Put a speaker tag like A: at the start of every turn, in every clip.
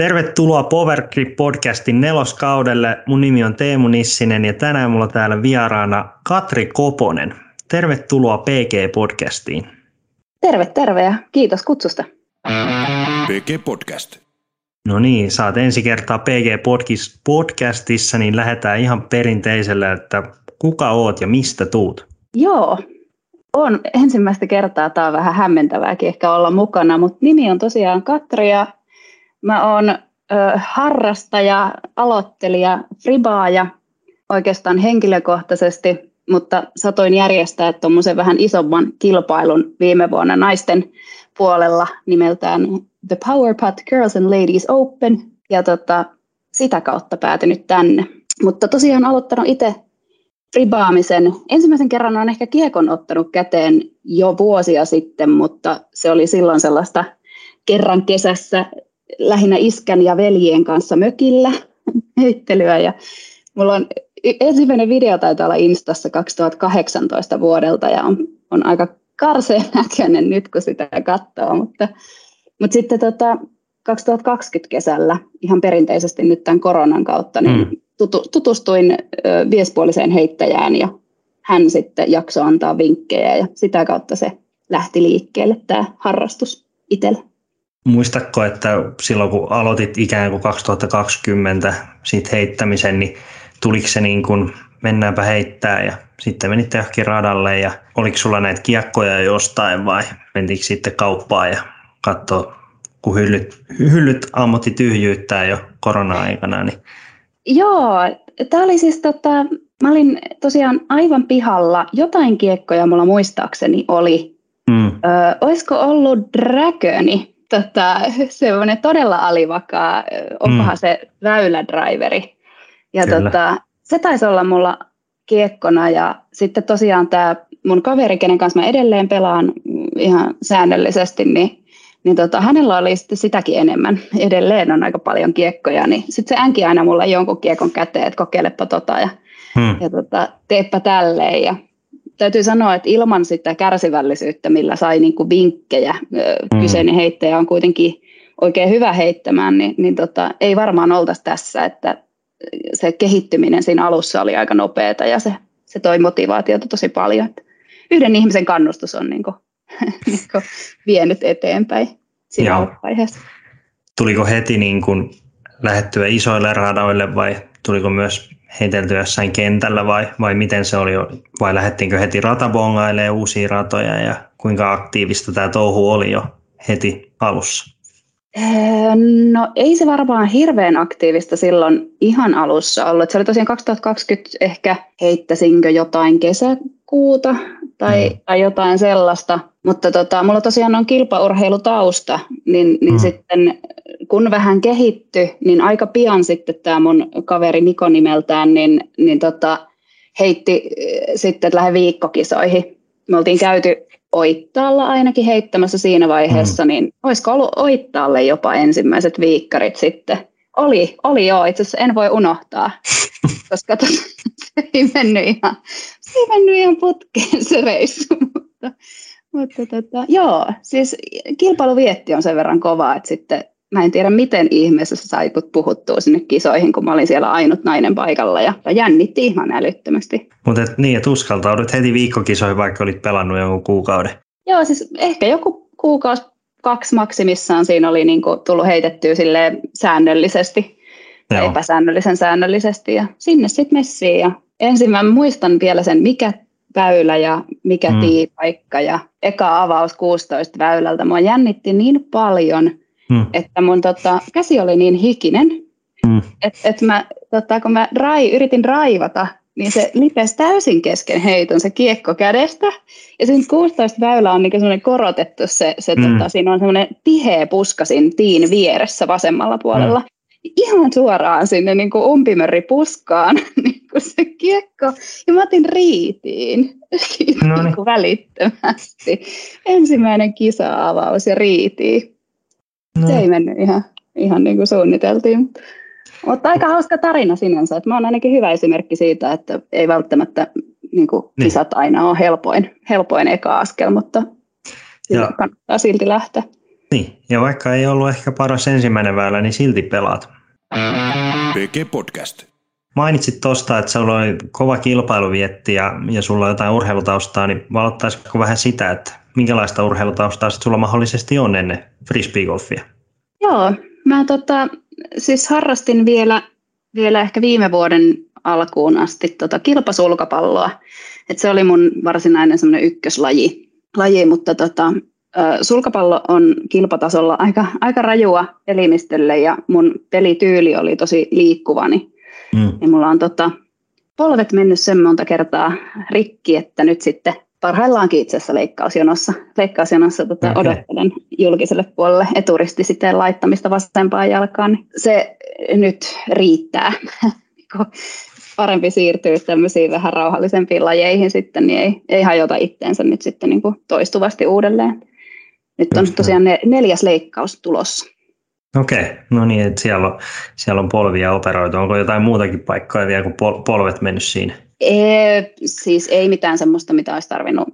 A: Tervetuloa Power Grip podcastin neloskaudelle. Mun nimi on Teemu Nissinen ja tänään mulla on täällä vieraana Katri Koponen. Tervetuloa PG podcastiin.
B: Terve, terve ja kiitos kutsusta.
A: PG Podcast. No niin, saat ensi kertaa PG Podcastissa, niin lähdetään ihan perinteisellä, että kuka oot ja mistä tuut?
B: Joo, on ensimmäistä kertaa, tämä on vähän hämmentävääkin ehkä olla mukana, mutta nimi on tosiaan Katri ja mä oon ö, harrastaja, aloittelija, fribaaja oikeastaan henkilökohtaisesti, mutta satoin järjestää tuommoisen vähän isomman kilpailun viime vuonna naisten puolella nimeltään The Power Pot Girls and Ladies Open, ja tota, sitä kautta päätynyt tänne. Mutta tosiaan aloittanut itse ribaamisen. Ensimmäisen kerran on ehkä kiekon ottanut käteen jo vuosia sitten, mutta se oli silloin sellaista kerran kesässä lähinnä iskän ja veljien kanssa mökillä heittelyä. Ja mulla on ensimmäinen video taitaa olla Instassa 2018 vuodelta ja on, on aika karseen näköinen nyt, kun sitä katsoo, mutta, mutta sitten tota, 2020 kesällä ihan perinteisesti nyt tämän koronan kautta, niin mm. tutustuin ö, viespuoliseen heittäjään ja hän sitten jaksoi antaa vinkkejä ja sitä kautta se lähti liikkeelle tämä harrastus itsellä.
A: Muistatko, että silloin kun aloitit ikään kuin 2020 siitä heittämisen, niin tuliko se niin kuin mennäänpä heittää ja sitten menitte johonkin radalle ja oliko sulla näitä kiekkoja jostain vai mentikö sitten kauppaan ja katsoa, kun hyllyt, hyllyt ammotti tyhjyyttää jo korona-aikana? Niin...
B: Joo, tämä oli siis tota, mä olin tosiaan aivan pihalla, jotain kiekkoja mulla muistaakseni oli. Mm. Ö, olisiko ollut Dragoni, tota, semmoinen todella alivakaa, onkohan mm. se väylädriveri. Ja tota, se taisi olla mulla kiekkona ja sitten tosiaan tämä mun kaveri, kenen kanssa mä edelleen pelaan ihan säännöllisesti, niin, niin tota, hänellä oli sitten sitäkin enemmän. Edelleen on aika paljon kiekkoja, niin sitten se änki aina mulle jonkun kiekon käteen, että kokeilepa tota ja, hmm. ja tota, teepä tälleen. Ja täytyy sanoa, että ilman sitä kärsivällisyyttä, millä sai niinku vinkkejä, hmm. kyseinen heittäjä on kuitenkin oikein hyvä heittämään, niin, niin tota, ei varmaan oltaisi tässä, että se kehittyminen siinä alussa oli aika nopeata ja se, se toi motivaatiota tosi paljon. Että yhden ihmisen kannustus on niin kuin, niin kuin vienyt eteenpäin siinä vaiheessa.
A: Tuliko heti niin kuin lähettyä isoille radoille vai tuliko myös heiteltyä jossain kentällä vai, vai miten se oli, vai lähdettiinkö heti ratabongailemaan uusia ratoja ja kuinka aktiivista tämä touhu oli jo heti alussa?
B: Öö, no ei se varmaan hirveän aktiivista silloin ihan alussa ollut. Se oli tosiaan 2020 ehkä heittäisinkö jotain kesäkuuta tai, mm. tai jotain sellaista. Mutta tota, mulla tosiaan on kilpaurheilutausta, niin, niin mm. sitten kun vähän kehitty, niin aika pian sitten tämä mun kaveri Niko nimeltään, niin, niin tota, heitti sitten, että lähde viikkokisoihin. Me oltiin käyty Oittaalla ainakin heittämässä siinä vaiheessa, mm. niin olisiko ollut Oittaalle jopa ensimmäiset viikkarit sitten? Oli, oli joo, itse asiassa en voi unohtaa, koska tos, se ei mennyt ihan, se ei mennyt ihan putkeen se reissu, mutta, mutta tota, joo, siis kilpailuvietti on sen verran kova, että sitten mä en tiedä miten ihmeessä sä sait puhuttua sinne kisoihin, kun mä olin siellä ainut nainen paikalla ja jännitti ihan älyttömästi.
A: Mutta et, niin, että uskaltaudut heti viikkokisoihin, vaikka olit pelannut jonkun kuukauden.
B: Joo, siis ehkä joku kuukausi, kaksi maksimissaan siinä oli niin kuin tullut heitettyä sille säännöllisesti, Joo. epäsäännöllisen säännöllisesti ja sinne sitten messiin. Ja ensin mä muistan vielä sen, mikä väylä ja mikä mm. tiipaikka ja eka avaus 16 väylältä. Mua jännitti niin paljon – mm. että mun tota, käsi oli niin hikinen, mm. että et mä, tota, kun mä rai, yritin raivata, niin se lipesi täysin kesken heiton se kiekko kädestä. Ja sen 16 väylä on niin semmoinen korotettu, se, se mm. tota, siinä on semmoinen tiheä puskasin tiin vieressä vasemmalla puolella. Mm. Ihan suoraan sinne niin kuin umpimörri puskaan niin kuin se kiekko. Ja mä otin riitiin no niin. niin välittömästi. Ensimmäinen kisa-avaus ja riitiin. No. Se ei mennyt ihan, ihan niin kuin suunniteltiin. Mutta aika hauska tarina sinänsä. Että mä oon ainakin hyvä esimerkki siitä, että ei välttämättä niin kuin niin. kisat aina ole helpoin, helpoin eka askel, mutta kannattaa silti lähteä.
A: Niin, ja vaikka ei ollut ehkä paras ensimmäinen väylä, niin silti pelaat.
C: PG Podcast.
A: Mainitsit tuosta, että sulla oli kova kilpailuvietti ja, ja sulla on jotain urheilutaustaa, niin valottaisitko vähän sitä, että minkälaista urheilutaustaa sulla mahdollisesti on ennen frisbeegolfia?
B: Joo, mä tota, siis harrastin vielä, vielä ehkä viime vuoden alkuun asti tota kilpasulkapalloa. Et se oli mun varsinainen semmoinen ykköslaji, laji, mutta tota, sulkapallo on kilpatasolla aika, aika rajua elimistölle ja mun pelityyli oli tosi liikkuva, niin, mm. niin mulla on tota, polvet mennyt sen monta kertaa rikki, että nyt sitten parhaillaankin itse asiassa leikkausjonossa, leikkausjonossa tota, okay. odottelen julkiselle puolelle eturisti laittamista vasempaan jalkaan. Niin se nyt riittää. Parempi siirtyä tämmöisiin vähän rauhallisempiin lajeihin sitten, niin ei, ei hajota itteensä nyt sitten niin kuin toistuvasti uudelleen. Nyt on tosiaan ne, neljäs leikkaus tulossa.
A: Okei, okay. no niin, että siellä on, siellä on polvia operoitu. Onko jotain muutakin paikkoja vielä pol- polvet mennyt siinä?
B: Ei, siis ei mitään semmoista, mitä olisi tarvinnut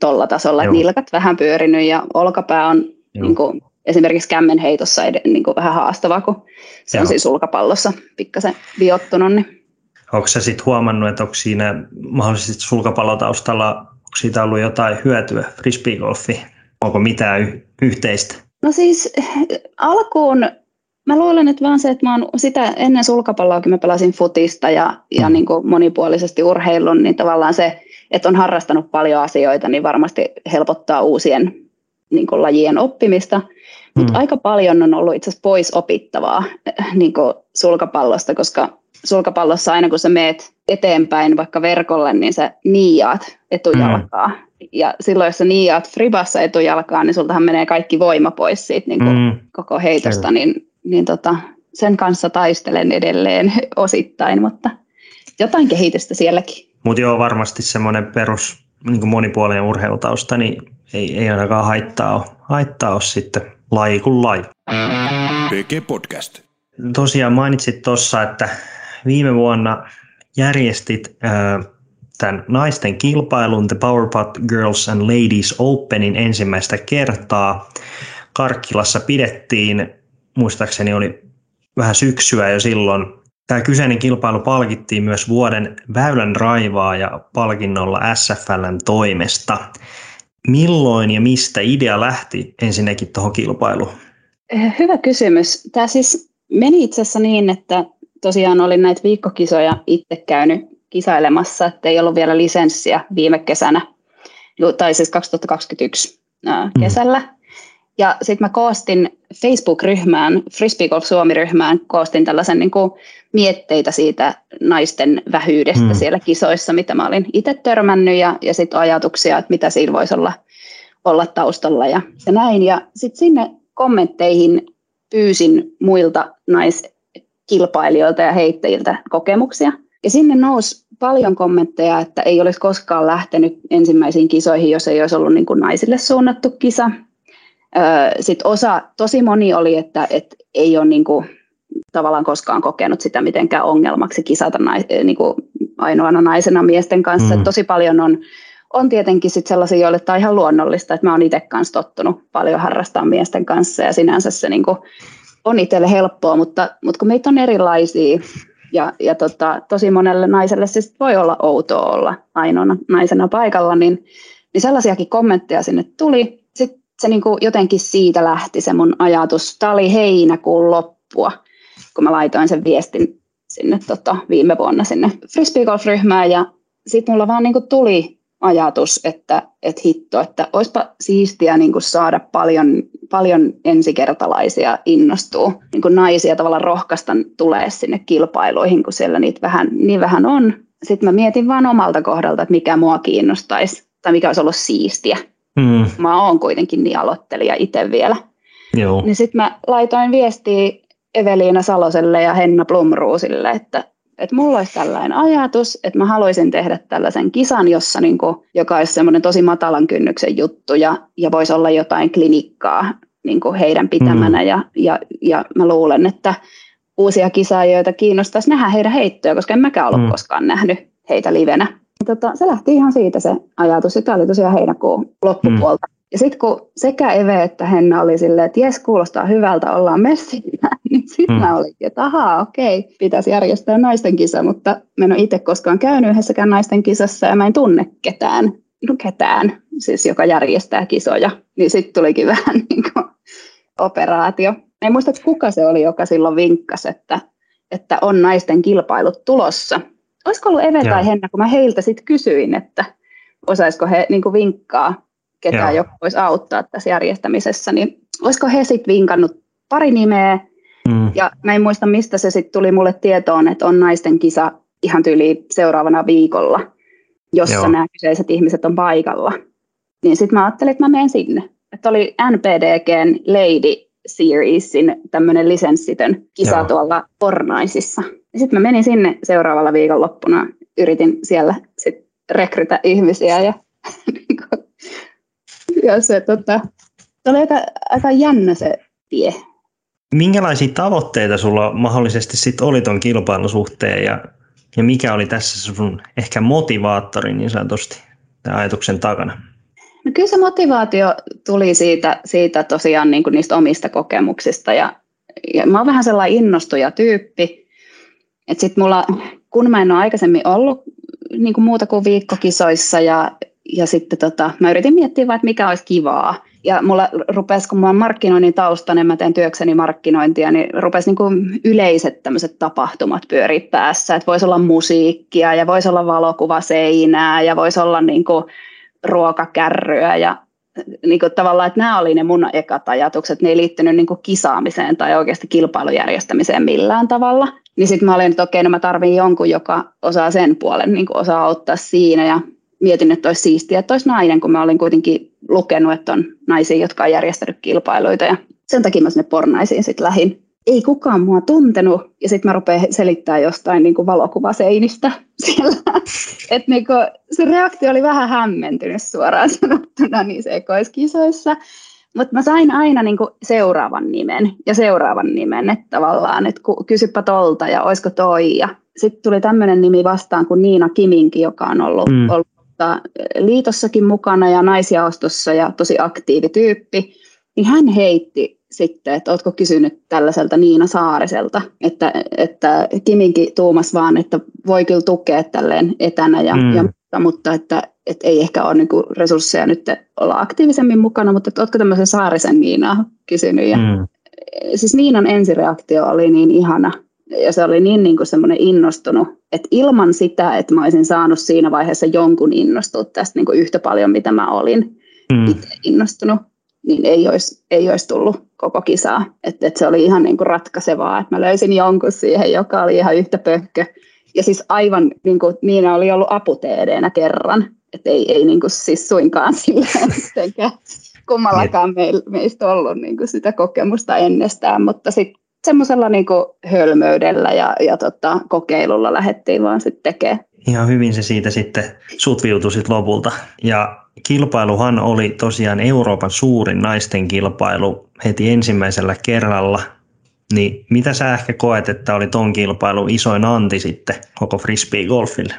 B: tuolla tasolla. Joo. Nilkat vähän pyörinyt ja olkapää on niin kuin, esimerkiksi kämmenheitossa ed- niin kuin vähän haastava, kun se Joo. on siis sulkapallossa pikkasen viottunut. Niin.
A: Onko sä sitten huomannut, että onko siinä mahdollisesti sulkapallotaustalla, onko siitä ollut jotain hyötyä frisbeegolfi? Onko mitään y- yhteistä?
B: No siis alkuun Mä luulen, että vaan se, että mä oon sitä ennen sulkapalloakin mä pelasin futista ja, ja mm. niin kuin monipuolisesti urheilun, niin tavallaan se, että on harrastanut paljon asioita, niin varmasti helpottaa uusien niin kuin lajien oppimista. Mutta mm. aika paljon on ollut itse asiassa pois opittavaa niin kuin sulkapallosta, koska sulkapallossa aina kun sä meet eteenpäin vaikka verkolle, niin sä niiaat etujalkaa. Mm. Ja silloin, jos sä niiaat fribassa etujalkaa, niin sultahan menee kaikki voima pois siitä niin kuin mm. koko heitosta, niin niin tota, sen kanssa taistelen edelleen osittain, mutta jotain kehitystä sielläkin.
A: Mutta joo, varmasti semmoinen perus niin monipuolinen urheilutausta, niin ei, ei ainakaan haittaa ole, haittaa ole sitten laji kuin laji.
C: PG Podcast.
A: Tosiaan mainitsit tuossa, että viime vuonna järjestit äh, tämän naisten kilpailun The Powerpot Girls and Ladies Openin ensimmäistä kertaa. Karkkilassa pidettiin muistaakseni oli vähän syksyä jo silloin. Tämä kyseinen kilpailu palkittiin myös vuoden väylän raivaa ja palkinnolla SFLn toimesta. Milloin ja mistä idea lähti ensinnäkin tuohon kilpailuun?
B: Hyvä kysymys. Tämä siis meni itse asiassa niin, että tosiaan olin näitä viikkokisoja itse käynyt kisailemassa, että ei ollut vielä lisenssiä viime kesänä, tai siis 2021 kesällä. Mm. Ja sitten mä koostin Facebook-ryhmään, Frisbee Golf Suomi-ryhmään, koostin tällaisen niin kuin mietteitä siitä naisten vähyydestä mm. siellä kisoissa, mitä mä olin itse törmännyt ja, ja sitten ajatuksia, että mitä siinä voisi olla, olla taustalla ja, ja näin. Ja sitten sinne kommentteihin pyysin muilta naiskilpailijoilta ja heittäjiltä kokemuksia. Ja sinne nousi paljon kommentteja, että ei olisi koskaan lähtenyt ensimmäisiin kisoihin, jos ei olisi ollut niin kuin naisille suunnattu kisa sitten osa, tosi moni oli, että, että ei ole niin kuin, tavallaan koskaan kokenut sitä mitenkään ongelmaksi kisata nais, niin kuin ainoana naisena miesten kanssa. Mm. Tosi paljon on, on tietenkin sit sellaisia, joille tämä on ihan luonnollista, että mä oon itse kanssa tottunut paljon harrastaa miesten kanssa ja sinänsä se niin kuin, on itselle helppoa, mutta, mutta kun meitä on erilaisia ja, ja tota, tosi monelle naiselle se voi olla outoa olla ainoana naisena paikalla, niin, niin sellaisiakin kommentteja sinne tuli se niin kuin jotenkin siitä lähti se mun ajatus. Tämä oli heinäkuun loppua, kun mä laitoin sen viestin sinne tota, viime vuonna sinne frisbee ryhmään ja sitten mulla vaan niin kuin tuli ajatus, että, että hitto, että olisipa siistiä niin kuin saada paljon, paljon ensikertalaisia innostuu. Niin kuin naisia tavallaan rohkaistan tulee sinne kilpailuihin, kun siellä niitä vähän, niin vähän on. Sitten mä mietin vaan omalta kohdalta, että mikä mua kiinnostaisi tai mikä olisi ollut siistiä. Mm. Mä oon kuitenkin niin aloittelija itse vielä. Joo. Niin sitten mä laitoin viestiä Eveliina Saloselle ja Henna Blumruusille, että, että mulla olisi tällainen ajatus, että mä haluaisin tehdä tällaisen kisan, jossa niin kuin, joka olisi semmoinen tosi matalan kynnyksen juttu ja, ja voisi olla jotain klinikkaa niin kuin heidän pitämänä mm. ja, ja, ja mä luulen, että uusia kisaajia, kiinnostaisi nähdä heidän heittoja, koska en mäkään ollut mm. koskaan nähnyt heitä livenä. Tota, se lähti ihan siitä se ajatus, että tämä oli tosiaan heinäkuun loppupuolta. Mm. Ja sitten kun sekä Eve että Henna oli silleen, että jes, kuulostaa hyvältä, ollaan messillä, niin sitten mm. mä olin, että ahaa, okei, pitäisi järjestää naisten kisa, mutta mä en ole itse koskaan käynyt yhdessäkään naisten kisassa ja mä en tunne ketään, no ketään, siis joka järjestää kisoja. Niin sitten tulikin vähän niin kuin operaatio. En muista, kuka se oli, joka silloin vinkkasi, että, että on naisten kilpailut tulossa. Olisiko ollut Eve tai Henna, kun mä heiltä sitten kysyin, että osaisiko he niin kuin vinkkaa ketään, Joo. joka voisi auttaa tässä järjestämisessä, niin olisiko he sitten vinkannut pari nimeä, mm. ja mä en muista, mistä se sitten tuli mulle tietoon, että on naisten kisa ihan tyyli seuraavana viikolla, jossa Joo. nämä kyseiset ihmiset on paikalla. Niin sitten mä ajattelin, että mä menen sinne. Että oli NPDGn Lady Seriesin tämmöinen lisenssitön kisa Joo. tuolla Pornaisissa. Sitten mä menin sinne seuraavalla viikonloppuna, yritin siellä sitten rekrytä ihmisiä ja ja se, tota, se oli aika, aika jännä se tie.
A: Minkälaisia tavoitteita sulla mahdollisesti sit oli tuon kilpailun suhteen ja, ja mikä oli tässä sun ehkä motivaattori niin sanotusti tämän ajatuksen takana?
B: No kyllä se motivaatio tuli siitä, siitä tosiaan niin kuin niistä omista kokemuksista ja, ja mä oon vähän sellainen innostuja tyyppi, että sit mulla, kun mä en ole aikaisemmin ollut niin kuin muuta kuin viikkokisoissa ja ja sitten tota, mä yritin miettiä vaan, että mikä olisi kivaa. Ja mulla rupesi, kun mulla on markkinoinnin tausta, niin mä teen työkseni markkinointia, niin rupesi niin kuin yleiset tämmöiset tapahtumat pyörii päässä. Että voisi olla musiikkia ja voisi olla valokuvaseinää ja voisi olla niin kuin ruokakärryä ja niin kuin tavallaan, että nämä oli ne mun ekat ajatukset, ne ei liittynyt niin kuin kisaamiseen tai oikeasti kilpailujärjestämiseen millään tavalla. Niin sitten mä olin, että okei, no mä tarvin jonkun, joka osaa sen puolen, niin kuin osaa auttaa siinä ja mietin, että olisi siistiä, että olisi nainen, kun mä olin kuitenkin lukenut, että on naisia, jotka on järjestänyt kilpailuita ja sen takia mä sinne pornaisiin sitten lähin. Ei kukaan mua tuntenut ja sitten mä rupean selittää jostain niin kuin valokuvaseinistä siellä. Et niin kuin, se reaktio oli vähän hämmentynyt suoraan sanottuna niissä ekoiskisoissa. Mutta mä sain aina niinku seuraavan nimen ja seuraavan nimen, että tavallaan, että kysypä tolta ja olisiko toi. Ja sitten tuli tämmöinen nimi vastaan kuin Niina Kiminki, joka on ollut, mm. ollut tota, liitossakin mukana ja naisjaostossa ja tosi aktiivityyppi, niin hän heitti sitten, että oletko kysynyt tällaiselta Niina Saariselta, että, että Kiminkin tuumas vaan, että voi kyllä tukea tälleen etänä, ja, mm. ja, mutta että, että ei ehkä ole niinku resursseja nyt olla aktiivisemmin mukana, mutta että oletko tämmöisen Saarisen Niinaa kysynyt. Ja, mm. Siis Niinan ensireaktio oli niin ihana, ja se oli niin, niin kuin semmoinen innostunut, että ilman sitä, että mä olisin saanut siinä vaiheessa jonkun innostua tästä niin kuin yhtä paljon, mitä mä olin mm. itse innostunut, niin ei olisi, ei olisi tullut koko kisaa. Että et se oli ihan niin kuin ratkaisevaa, että mä löysin jonkun siihen, joka oli ihan yhtä pökkö. Ja siis aivan niin kuin Niina oli ollut aputeedeenä kerran, että ei, ei niin kuin siis suinkaan silleen kummallakaan meistä ollut niin kuin sitä kokemusta ennestään, mutta sitten semmoisella niin hölmöydellä ja, ja tota, kokeilulla lähdettiin vaan sitten tekemään.
A: Ihan hyvin se siitä sitten sutviutui sit lopulta. Ja kilpailuhan oli tosiaan Euroopan suurin naisten kilpailu heti ensimmäisellä kerralla. Niin mitä sä ehkä koet, että oli ton kilpailun isoin anti sitten koko frisbee-golfille?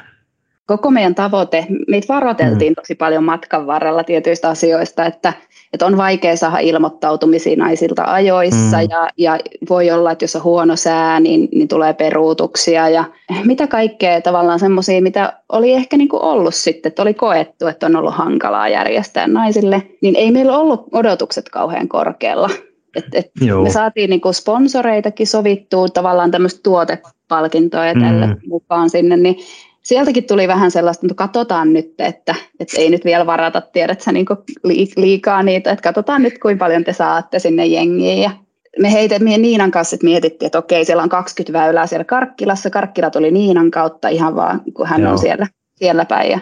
B: Koko meidän tavoite, meitä varoiteltiin mm. tosi paljon matkan varrella tietyistä asioista, että että on vaikea saada ilmoittautumisia naisilta ajoissa mm. ja, ja voi olla, että jos on huono sää, niin, niin tulee peruutuksia ja mitä kaikkea tavallaan semmoisia, mitä oli ehkä niin kuin ollut sitten, että oli koettu, että on ollut hankalaa järjestää naisille, niin ei meillä ollut odotukset kauhean korkealla. Et, et me saatiin niin kuin sponsoreitakin sovittua tavallaan tämmöistä tuotepalkintoa ja tälle mm. mukaan sinne, niin sieltäkin tuli vähän sellaista, että katsotaan nyt, että, että ei nyt vielä varata, tiedätkö, niin liikaa niitä, että katsotaan nyt, kuinka paljon te saatte sinne jengiin. Ja me heitettiin Niinan kanssa, että mietittiin, että okei, siellä on 20 väylää siellä Karkkilassa. Karkkila tuli Niinan kautta ihan vaan, kun hän Joo. on siellä, siellä päin. Ja,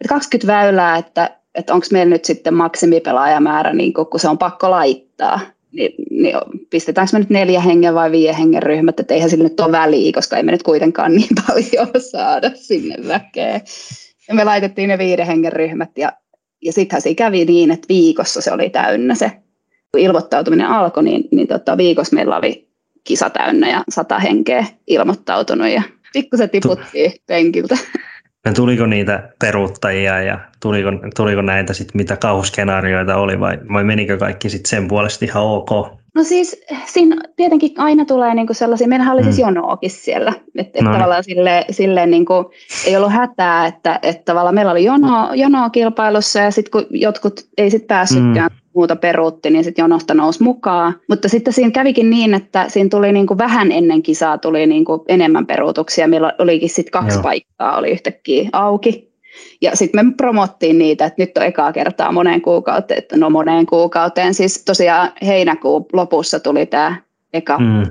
B: että 20 väylää, että, että onko meillä nyt sitten maksimipelaajamäärä, niin kun se on pakko laittaa niin, niin pistetäänkö me nyt neljä hengen vai viiden hengen ryhmät, että eihän sillä nyt ole väliä, koska ei me nyt kuitenkaan niin paljon saada sinne väkeä. Ja me laitettiin ne viiden hengen ryhmät ja, ja sittenhän se kävi niin, että viikossa se oli täynnä se. Kun ilmoittautuminen alkoi, niin, niin tota, viikossa meillä oli kisa täynnä ja sata henkeä ilmoittautunut ja pikkusen tiputtiin penkiltä.
A: Tuliko niitä peruuttajia ja tuliko, tuliko näitä sitten mitä kauhuskenaarioita oli vai, vai menikö kaikki sitten sen puolesta ihan ok?
B: No siis siinä tietenkin aina tulee niinku sellaisia, meillähän oli siis mm. jonoakin siellä, että et no tavallaan sille, silleen niinku, ei ollut hätää, että et tavallaan meillä oli jono, jonoa kilpailussa ja sitten kun jotkut ei sitten päässytkään mm muuta peruutti, niin sitten jonosta nousi mukaan. Mutta sitten siinä kävikin niin, että siinä tuli niin kuin vähän ennen kisaa tuli niin kuin enemmän peruutuksia. Meillä olikin sitten kaksi Joo. paikkaa oli yhtäkkiä auki. Ja sitten me promottiin niitä, että nyt on ekaa kertaa moneen kuukauteen, että no moneen kuukauteen. Siis tosiaan heinäkuun lopussa tuli tämä eka mm.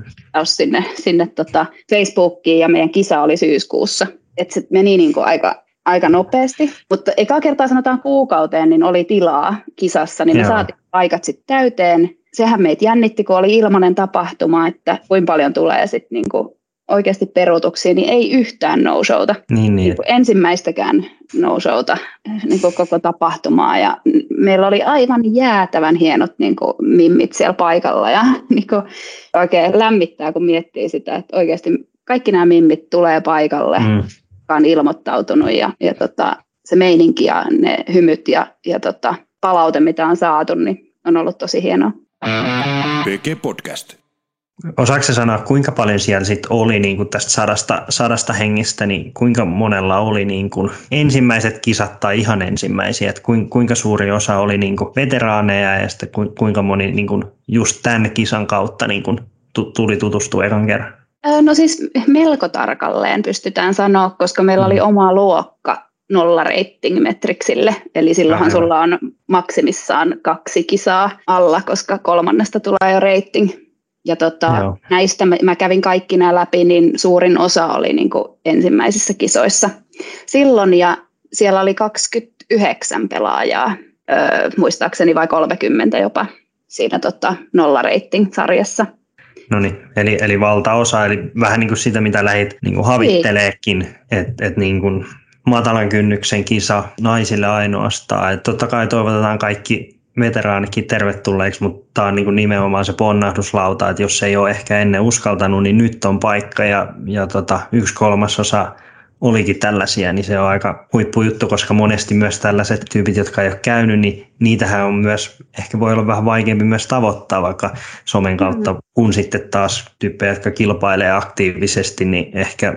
B: sinne, sinne tota Facebookiin ja meidän kisa oli syyskuussa. Että se meni niin kuin aika aika nopeasti, mutta eka kertaa sanotaan kuukauteen, niin oli tilaa kisassa, niin me Joo. saatiin paikat sitten täyteen. Sehän meitä jännitti, kun oli ilmainen tapahtuma, että kuinka paljon tulee sitten niinku oikeasti peruutuksia, niin ei yhtään nousouta. Niin, niin. Niin ensimmäistäkään nousouta niin koko tapahtumaa. Ja meillä oli aivan jäätävän hienot niin kuin, mimmit siellä paikalla. Ja niin kuin, oikein lämmittää, kun miettii sitä, että oikeasti kaikki nämä mimmit tulee paikalle. Mm on ilmoittautunut ja, ja tota, se meininki ja ne hymyt ja, ja tota, palaute, mitä on saatu, niin on ollut tosi hienoa.
C: Podcast.
A: Osaatko sanoa, kuinka paljon siellä sit oli niin kuin tästä sadasta, sadasta hengistä, niin kuinka monella oli niin kuin ensimmäiset kisat tai ihan ensimmäisiä, että kuinka suuri osa oli niin kuin veteraaneja ja sitten kuinka moni niin kuin just tämän kisan kautta niin kuin tuli tutustua ekan kerran?
B: No siis melko tarkalleen pystytään sanoa, koska meillä oli mm. oma luokka nolla rating metriksille, eli silloinhan sulla on maksimissaan kaksi kisaa alla, koska kolmannesta tulee jo rating. Ja tota, näistä mä, mä kävin kaikki nämä läpi, niin suurin osa oli niin kuin ensimmäisissä kisoissa silloin, ja siellä oli 29 pelaajaa, öö, muistaakseni vai 30 jopa siinä tota, nolla rating-sarjassa.
A: No niin, eli, eli valtaosa, eli vähän niin kuin sitä, mitä lähit niin kuin havitteleekin, että et niin kuin matalan kynnyksen kisa naisille ainoastaan. Et totta kai toivotetaan kaikki veteraanikin tervetulleeksi, mutta tämä on niin nimenomaan se ponnahduslauta, että jos ei ole ehkä ennen uskaltanut, niin nyt on paikka ja, ja tota, yksi kolmasosa olikin tällaisia, niin se on aika huippujuttu, koska monesti myös tällaiset tyypit, jotka ei ole käynyt, niin niitähän on myös, ehkä voi olla vähän vaikeampi myös tavoittaa vaikka somen kautta, mm-hmm. kun sitten taas tyyppejä, jotka kilpailee aktiivisesti, niin ehkä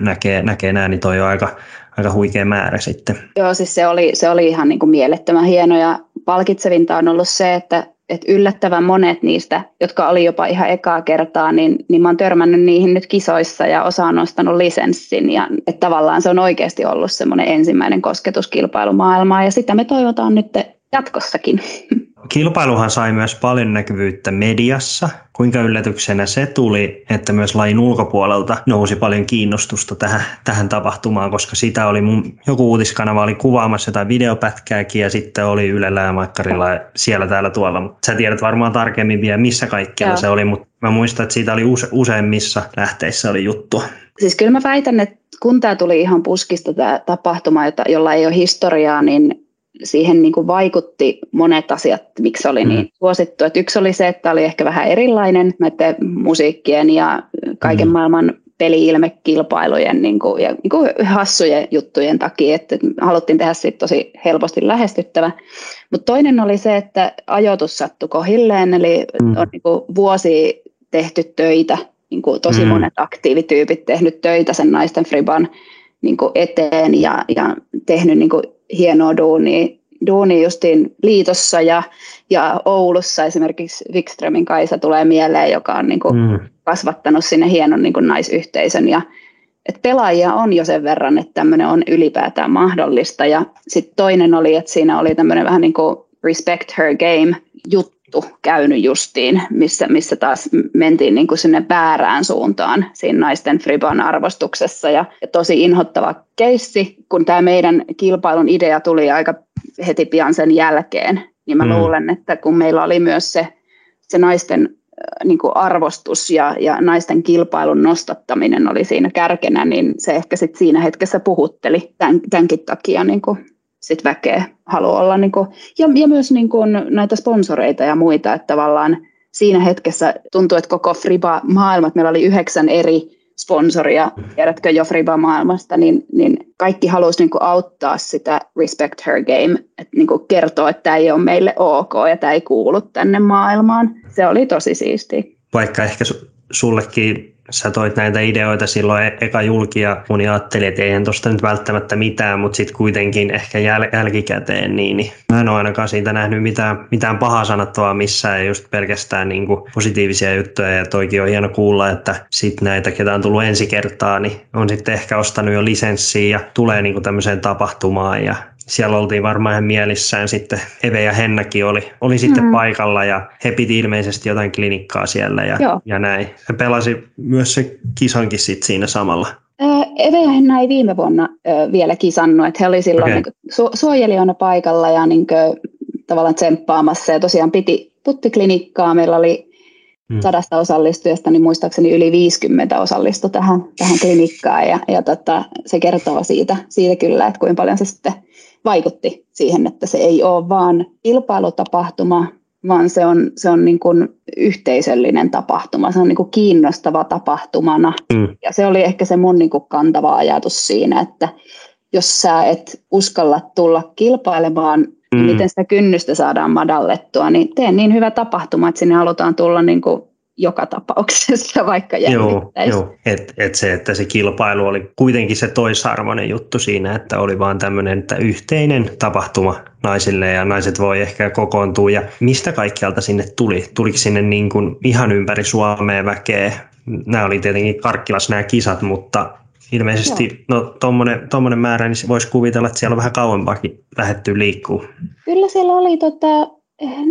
A: näkee, näkee nämä, niin toi on aika, aika huikea määrä sitten.
B: Joo, siis se oli, se oli ihan niin kuin mielettömän hieno ja palkitsevinta on ollut se, että että yllättävän monet niistä, jotka oli jopa ihan ekaa kertaa, niin, niin mä oon törmännyt niihin nyt kisoissa ja osa on nostanut lisenssin. Ja että tavallaan se on oikeasti ollut semmoinen ensimmäinen kosketuskilpailu maailmaa ja sitä me toivotaan nyt jatkossakin.
A: Kilpailuhan sai myös paljon näkyvyyttä mediassa. Kuinka yllätyksenä se tuli, että myös lajin ulkopuolelta nousi paljon kiinnostusta tähän, tähän tapahtumaan, koska sitä oli mun, joku uutiskanava oli kuvaamassa jotain videopätkääkin ja sitten oli Ylellä ja Maikkarilla ja siellä täällä tuolla. Mutta sä tiedät varmaan tarkemmin vielä, missä kaikkialla Joo. se oli, mutta mä muistan, että siitä oli use, useimmissa lähteissä oli juttua.
B: Siis kyllä mä väitän, että kun tämä tuli ihan puskista tämä tapahtuma, jolla ei ole historiaa, niin siihen niin kuin vaikutti monet asiat, miksi oli niin mm. suosittu. Et yksi oli se, että oli ehkä vähän erilainen näiden musiikkien ja kaiken mm. maailman peli-ilmekilpailujen niin kuin, ja niin kuin hassujen juttujen takia, että haluttiin tehdä siitä tosi helposti lähestyttävä. Mutta toinen oli se, että ajoitus sattui kohilleen, eli mm. on niin kuin vuosi tehty töitä, niin kuin tosi mm. monet aktiivityypit tehnyt töitä sen naisten friban niin kuin eteen ja, ja tehnyt niin kuin hienoa duunia, duunia justiin liitossa ja, ja Oulussa esimerkiksi Wikströmin Kaisa tulee mieleen, joka on niin kuin mm. kasvattanut sinne hienon niin kuin naisyhteisön ja et pelaajia on jo sen verran, että tämmöinen on ylipäätään mahdollista. Ja sitten toinen oli, että siinä oli tämmöinen vähän niin kuin respect her game juttu käynyt justiin, missä, missä taas mentiin niin kuin sinne väärään suuntaan siinä naisten Friban arvostuksessa. Ja, ja tosi inhottava keissi, kun tämä meidän kilpailun idea tuli aika heti pian sen jälkeen, niin mä mm. luulen, että kun meillä oli myös se, se naisten äh, niin kuin arvostus ja, ja naisten kilpailun nostattaminen oli siinä kärkenä, niin se ehkä sit siinä hetkessä puhutteli tämän, tämänkin takia niin kuin sit väkeä haluaa olla, niin kuin, ja, ja myös niin kuin näitä sponsoreita ja muita, että tavallaan siinä hetkessä tuntuu, että koko Friba-maailma, meillä oli yhdeksän eri sponsoria, tiedätkö jo Friba-maailmasta, niin, niin kaikki halusi niin kuin auttaa sitä respect her game, että niin kuin kertoo, että tämä ei ole meille ok ja tämä ei kuulu tänne maailmaan. Se oli tosi siistiä.
A: Vaikka ehkä sullekin sä toit näitä ideoita silloin e- eka julki ja moni ajatteli, että eihän tuosta nyt välttämättä mitään, mutta sitten kuitenkin ehkä jäl- jälkikäteen, niin, niin mä en ole ainakaan siitä nähnyt mitään, mitään pahaa sanottavaa missään ja just pelkästään niin kuin positiivisia juttuja ja toikin on hieno kuulla, että sitten näitä, ketä on tullut ensi kertaa, niin on sitten ehkä ostanut jo lisenssiä ja tulee niin kuin tämmöiseen tapahtumaan ja siellä oltiin varmaan ihan mielissään sitten. Eve ja Hennäkin oli, oli sitten mm. paikalla ja he piti ilmeisesti jotain klinikkaa siellä ja, ja näin. He pelasi myös se kisankin sitten siinä samalla.
B: Eve ja Henna ei viime vuonna vielä kisannut, että he oli silloin okay. niin su- suojelijana paikalla ja niin kuin, tavallaan tsemppaamassa ja tosiaan piti puttiklinikkaa. Meillä oli hmm. sadasta osallistujasta, niin muistaakseni yli 50 osallistui tähän, tähän klinikkaan ja, ja tota, se kertoo siitä, siitä kyllä, että kuinka paljon se sitten vaikutti siihen, että se ei ole vaan kilpailutapahtuma, vaan se on, se on niin kuin yhteisöllinen tapahtuma, se on niin kuin kiinnostava tapahtumana. Mm. Ja se oli ehkä se mun niin kuin kantava ajatus siinä, että jos sä et uskalla tulla kilpailemaan, niin mm. niin miten sitä kynnystä saadaan madallettua, niin tee niin hyvä tapahtuma, että sinne halutaan tulla niin kuin joka tapauksessa, vaikka jännittäisi. Joo, joo.
A: Et, et se, että se kilpailu oli kuitenkin se toisarvoinen juttu siinä, että oli vaan tämmöinen että yhteinen tapahtuma naisille ja naiset voi ehkä kokoontua. Ja mistä kaikkialta sinne tuli? Tuliko sinne niin kuin ihan ympäri Suomea väkeä? Nämä oli tietenkin Karkkilas nämä kisat, mutta ilmeisesti Joo. no tommonen, tommonen määrä, niin voisi kuvitella, että siellä on vähän kauempaakin lähetty liikkuu.
B: Kyllä siellä oli tota,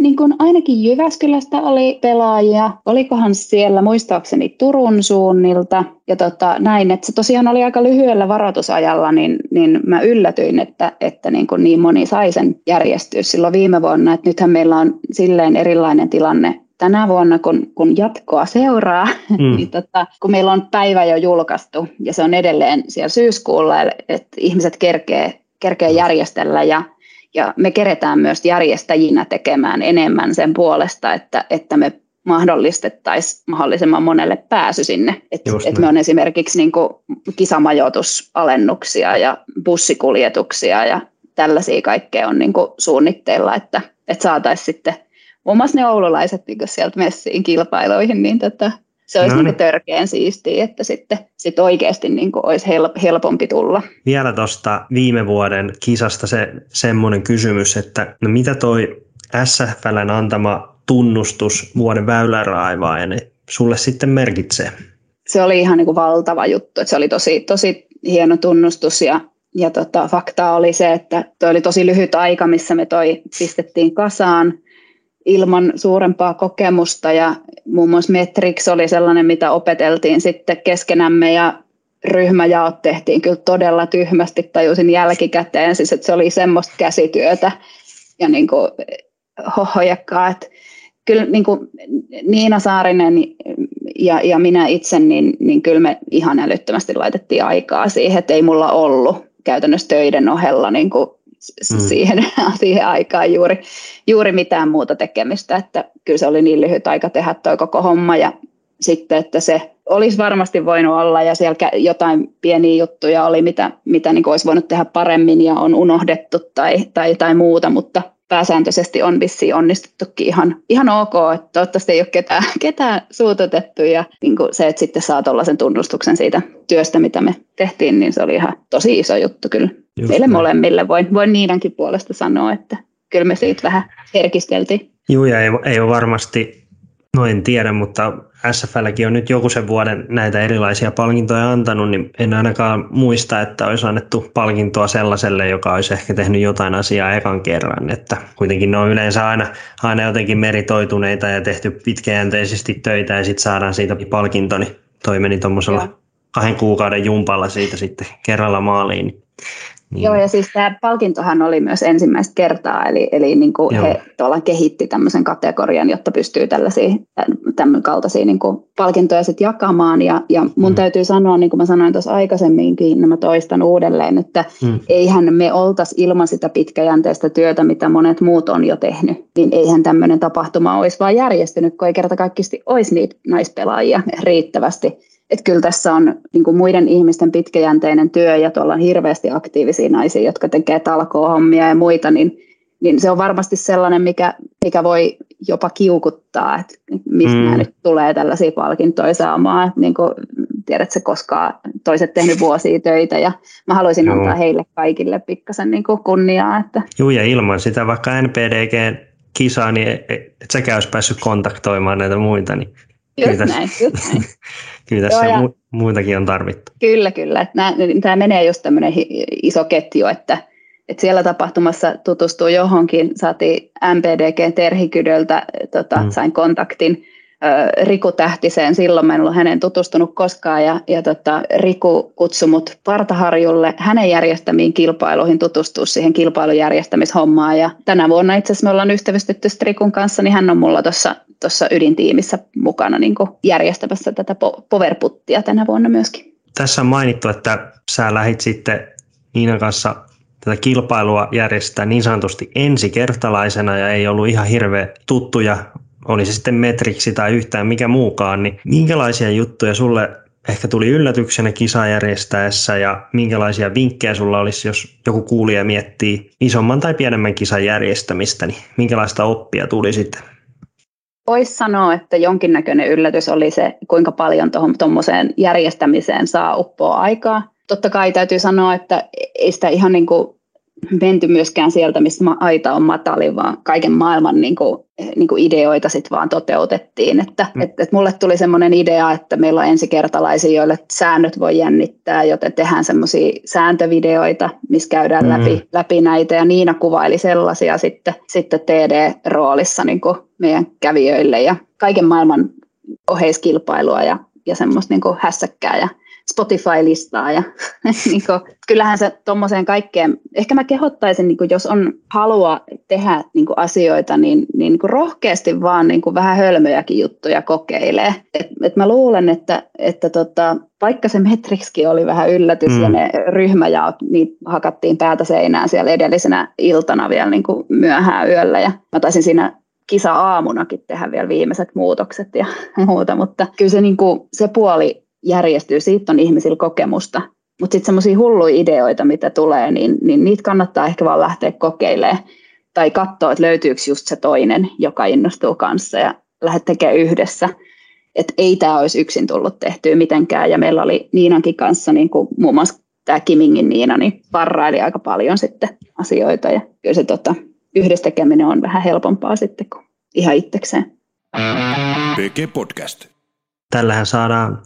B: niin kuin ainakin Jyväskylästä oli pelaajia, olikohan siellä muistaakseni Turun suunnilta? Ja tota, näin, että se tosiaan oli aika lyhyellä varoitusajalla, niin, niin mä yllätyin, että, että niin, kuin niin moni sai sen järjestyä silloin viime vuonna, että nythän meillä on silleen erilainen tilanne tänä vuonna, kun, kun jatkoa seuraa, mm. niin tota, kun meillä on päivä jo julkaistu ja se on edelleen siellä syyskuulla, että ihmiset kerkee, kerkee järjestellä ja ja me keretään myös järjestäjinä tekemään enemmän sen puolesta, että, että me mahdollistettaisiin mahdollisimman monelle pääsy sinne. Että et me on esimerkiksi niin kuin kisamajoitusalennuksia ja bussikuljetuksia ja tällaisia kaikkea on niin kuin suunnitteilla, että, että saataisiin sitten muun muassa ne oululaiset niin sieltä messiin kilpailuihin, niin tota, se olisi no niin. niin törkeän siistiä, että sitten sit oikeasti niin kuin olisi helpompi tulla.
A: Vielä tuosta viime vuoden kisasta se semmoinen kysymys, että no mitä toi SFLn antama tunnustus vuoden väyläraivaajan sulle sitten merkitsee?
B: Se oli ihan niin kuin valtava juttu, että se oli tosi, tosi hieno tunnustus ja ja tota, fakta oli se, että toi oli tosi lyhyt aika, missä me toi pistettiin kasaan ilman suurempaa kokemusta. Ja muun muassa Metrix oli sellainen, mitä opeteltiin sitten keskenämme ja ryhmäjaot tehtiin kyllä todella tyhmästi, tajusin jälkikäteen, siis että se oli semmoista käsityötä ja niin kuin hohojakkaa, että kyllä niin kuin Niina Saarinen ja, ja minä itse, niin, niin kyllä me ihan älyttömästi laitettiin aikaa siihen, että ei mulla ollut käytännössä töiden ohella niin kuin mm. siihen, siihen aikaan juuri, juuri mitään muuta tekemistä, että kyllä se oli niin lyhyt aika tehdä toi koko homma ja sitten, että se olisi varmasti voinut olla ja siellä jotain pieniä juttuja oli, mitä, mitä niin olisi voinut tehdä paremmin ja on unohdettu tai, tai, tai muuta, mutta pääsääntöisesti on vissiin onnistuttukin ihan, ihan ok, että toivottavasti ei ole ketään, ketään suututettu ja niin kuin se, että sitten saa tuollaisen tunnustuksen siitä työstä, mitä me tehtiin, niin se oli ihan tosi iso juttu kyllä. Just Meille näin. molemmille voin, voin niidenkin puolesta sanoa, että kyllä me siitä vähän herkisteltiin.
A: Joo, ja ei, ei ole varmasti, no en tiedä, mutta SFLkin on nyt joku sen vuoden näitä erilaisia palkintoja antanut, niin en ainakaan muista, että olisi annettu palkintoa sellaiselle, joka olisi ehkä tehnyt jotain asiaa ekan kerran. Että kuitenkin ne on yleensä aina, aina jotenkin meritoituneita ja tehty pitkäjänteisesti töitä ja sitten saadaan siitä palkinto, niin toi meni tuommoisella kahden kuukauden jumpalla siitä sitten kerralla maaliin.
B: Niin. Joo, ja siis tämä palkintohan oli myös ensimmäistä kertaa, eli, eli niin kuin he tuolla kehitti tämmöisen kategorian, jotta pystyy tällaisia tämän kaltaisia niin kuin palkintoja sitten jakamaan. Ja, ja mun mm. täytyy sanoa, niin kuin mä sanoin tuossa aikaisemminkin, niin mä toistan uudelleen, että mm. eihän me oltaisi ilman sitä pitkäjänteistä työtä, mitä monet muut on jo tehnyt, niin eihän tämmöinen tapahtuma olisi vaan järjestynyt, kun ei kerta kaikkisti olisi niitä naispelaajia riittävästi että kyllä tässä on niin kuin muiden ihmisten pitkäjänteinen työ ja tuolla on hirveästi aktiivisia naisia, jotka tekee talkoohommia ja muita, niin, niin se on varmasti sellainen, mikä, mikä voi jopa kiukuttaa, että mistä mm. nyt tulee tällaisia palkintoja saamaan. Että niin kuin, tiedät, se koskaan toiset tehnyt vuosia töitä ja mä haluaisin Joo. antaa heille kaikille pikkasen niin kuin kunniaa. Että.
A: Joo ja ilman sitä vaikka NPDG kisaa, niin et, säkään olisi päässyt kontaktoimaan näitä muita, niin
B: Just näin, just näin.
A: kyllä tässä Joo, mu- muitakin on tarvittu.
B: Kyllä, kyllä. Tämä menee just tämmöinen iso ketju, että, että siellä tapahtumassa tutustuu johonkin, saatiin MPDG Terhikydöltä, tota, mm. sain kontaktin Riku Tähtiseen, silloin mä en ollut hänen tutustunut koskaan ja, ja tota, Riku kutsui mut Partaharjulle hänen järjestämiin kilpailuihin tutustua siihen kilpailujärjestämishommaan ja tänä vuonna itse asiassa me ollaan ystävystetty Rikun kanssa, niin hän on mulla tuossa tuossa ydintiimissä mukana niin järjestämässä tätä powerputtia tänä vuonna myöskin.
A: Tässä on mainittu, että sä lähit sitten Niinan kanssa tätä kilpailua järjestää niin sanotusti ensikertalaisena ja ei ollut ihan hirveä tuttuja, oli se sitten metriksi tai yhtään mikä muukaan, niin minkälaisia juttuja sulle ehkä tuli yllätyksenä kisa järjestäessä ja minkälaisia vinkkejä sulla olisi, jos joku kuulija miettii isomman tai pienemmän kisan järjestämistä, niin minkälaista oppia tuli sitten?
B: Voisi sanoa, että jonkinnäköinen yllätys oli se, kuinka paljon tuommoiseen järjestämiseen saa uppoa aikaa. Totta kai täytyy sanoa, että ei sitä ihan niin kuin menty myöskään sieltä, missä aita on matali, vaan kaiken maailman niin kuin, niin kuin ideoita sitten vaan toteutettiin. Että, mm. et, et mulle tuli semmoinen idea, että meillä on ensikertalaisia, joille säännöt voi jännittää, joten tehdään semmoisia sääntövideoita, missä käydään mm. läpi, läpi näitä, ja Niina kuvaili sellaisia sitten, sitten TD-roolissa niin kuin meidän kävijöille, ja kaiken maailman oheiskilpailua ja, ja semmoista niin kuin hässäkkää ja Spotify-listaa ja niin kuin, kyllähän se tuommoiseen kaikkeen, ehkä mä kehottaisin, niin kuin, jos on halua tehdä niin kuin asioita, niin, niin, niin kuin rohkeasti vaan niin kuin vähän hölmöjäkin juttuja kokeilee. Et, et mä luulen, että, että tota, vaikka se Metrixkin oli vähän yllätys mm. ja ne ryhmäjaot, niin hakattiin päätä seinään siellä edellisenä iltana vielä niin kuin myöhään yöllä ja mä taisin siinä kisa-aamunakin tehdä vielä viimeiset muutokset ja muuta, mutta kyllä se, niin kuin, se puoli järjestyy, siitä on ihmisillä kokemusta. Mutta sitten semmoisia hulluja ideoita, mitä tulee, niin, niin niitä kannattaa ehkä vaan lähteä kokeilemaan. Tai katsoa, että löytyykö just se toinen, joka innostuu kanssa ja lähdet tekemään yhdessä. Että ei tämä olisi yksin tullut tehtyä mitenkään. Ja meillä oli Niinankin kanssa, niin kuin muun muassa tämä Kimingin Niina, niin parraili aika paljon sitten asioita. Ja kyllä se tota, yhdessä tekeminen on vähän helpompaa sitten kuin ihan itsekseen.
C: Podcast.
A: Tällähän saadaan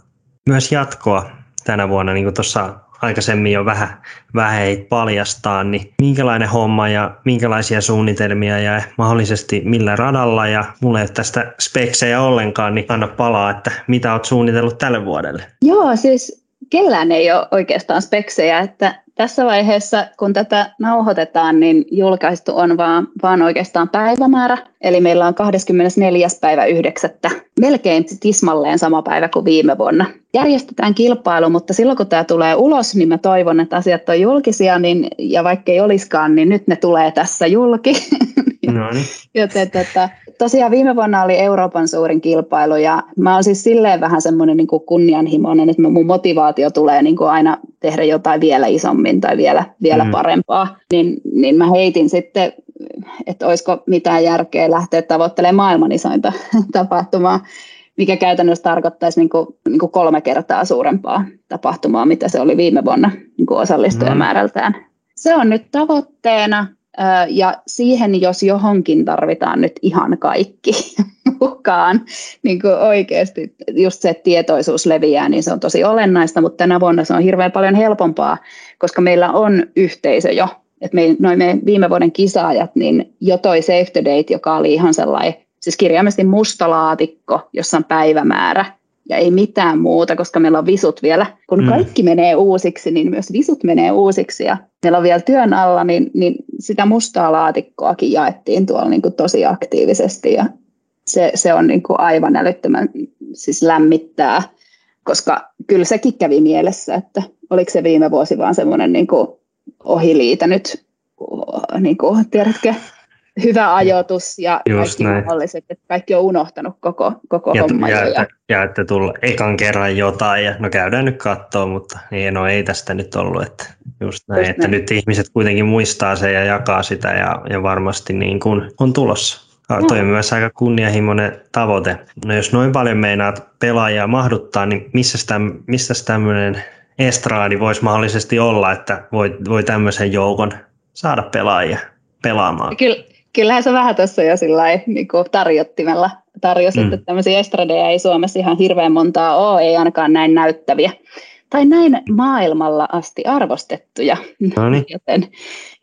A: myös jatkoa tänä vuonna, niin kuin tuossa aikaisemmin jo vähän, vähän paljastaa, niin minkälainen homma ja minkälaisia suunnitelmia ja mahdollisesti millä radalla ja mulle ei ole tästä speksejä ollenkaan, niin anna palaa, että mitä olet suunnitellut tälle vuodelle?
B: Joo, siis kellään ei ole oikeastaan speksejä, että tässä vaiheessa, kun tätä nauhoitetaan, niin julkaistu on vaan, vaan oikeastaan päivämäärä. Eli meillä on 24. päivä 9. Melkein tismalleen sama päivä kuin viime vuonna. Järjestetään kilpailu, mutta silloin kun tämä tulee ulos, niin mä toivon, että asiat on julkisia, niin, ja vaikka ei olisikaan, niin nyt ne tulee tässä julki.
A: No niin.
B: Joten tota, tosiaan viime vuonna oli Euroopan suurin kilpailu ja mä oon siis silleen vähän semmoinen niin kuin kunnianhimoinen, että mun motivaatio tulee niin kuin aina tehdä jotain vielä isommin tai vielä, vielä mm. parempaa. Niin, niin mä heitin sitten, että olisiko mitään järkeä lähteä tavoittelemaan maailman isointa tapahtumaa mikä käytännössä tarkoittaisi niin kuin, niin kuin kolme kertaa suurempaa tapahtumaa, mitä se oli viime vuonna niin kuin osallistujamäärältään. Mm. Se on nyt tavoitteena. Ja siihen, jos johonkin tarvitaan nyt ihan kaikki mukaan, niin kuin oikeasti just se, tietoisuus leviää, niin se on tosi olennaista, mutta tänä vuonna se on hirveän paljon helpompaa, koska meillä on yhteisö jo. Et me, noin me viime vuoden kisaajat, niin jo toi Save the Date, joka oli ihan sellainen, siis kirjaimellisesti musta laatikko, jossa on päivämäärä, ja ei mitään muuta, koska meillä on visut vielä. Kun mm. kaikki menee uusiksi, niin myös visut menee uusiksi ja meillä on vielä työn alla, niin, niin sitä mustaa laatikkoakin jaettiin tuolla niin kuin tosi aktiivisesti ja se, se on niin kuin aivan älyttömän siis lämmittää, koska kyllä sekin kävi mielessä, että oliko se viime vuosi vaan semmoinen niin kuin ohiliitä nyt, niin kuin, tiedätkö, hyvä ajoitus ja
A: Just
B: kaikki
A: näin.
B: mahdolliset, että kaikki on unohtanut koko, koko
A: Ja,
B: homma.
A: ja, että, ja että tulla ekan kerran jotain ja no käydään nyt katsoa, mutta niin, no ei tästä nyt ollut, että just näin,
B: Just
A: että
B: näin.
A: nyt ihmiset kuitenkin muistaa sen ja jakaa sitä ja, ja varmasti niin kuin on tulossa. Ja Toi on myös aika kunnianhimoinen tavoite. No jos noin paljon meinaat pelaajia mahduttaa, niin missä tämmöinen estraadi voisi mahdollisesti olla, että voi, voi tämmöisen joukon saada pelaajia pelaamaan?
B: Kyllä, kyllähän se vähän tässä jo sillä niin tarjottimella tarjosi,
A: Mm.
B: että tämmöisiä estradeja ei Suomessa ihan hirveän montaa ole, ei ainakaan näin näyttäviä. Tai näin maailmalla asti arvostettuja.
A: No niin.
B: joten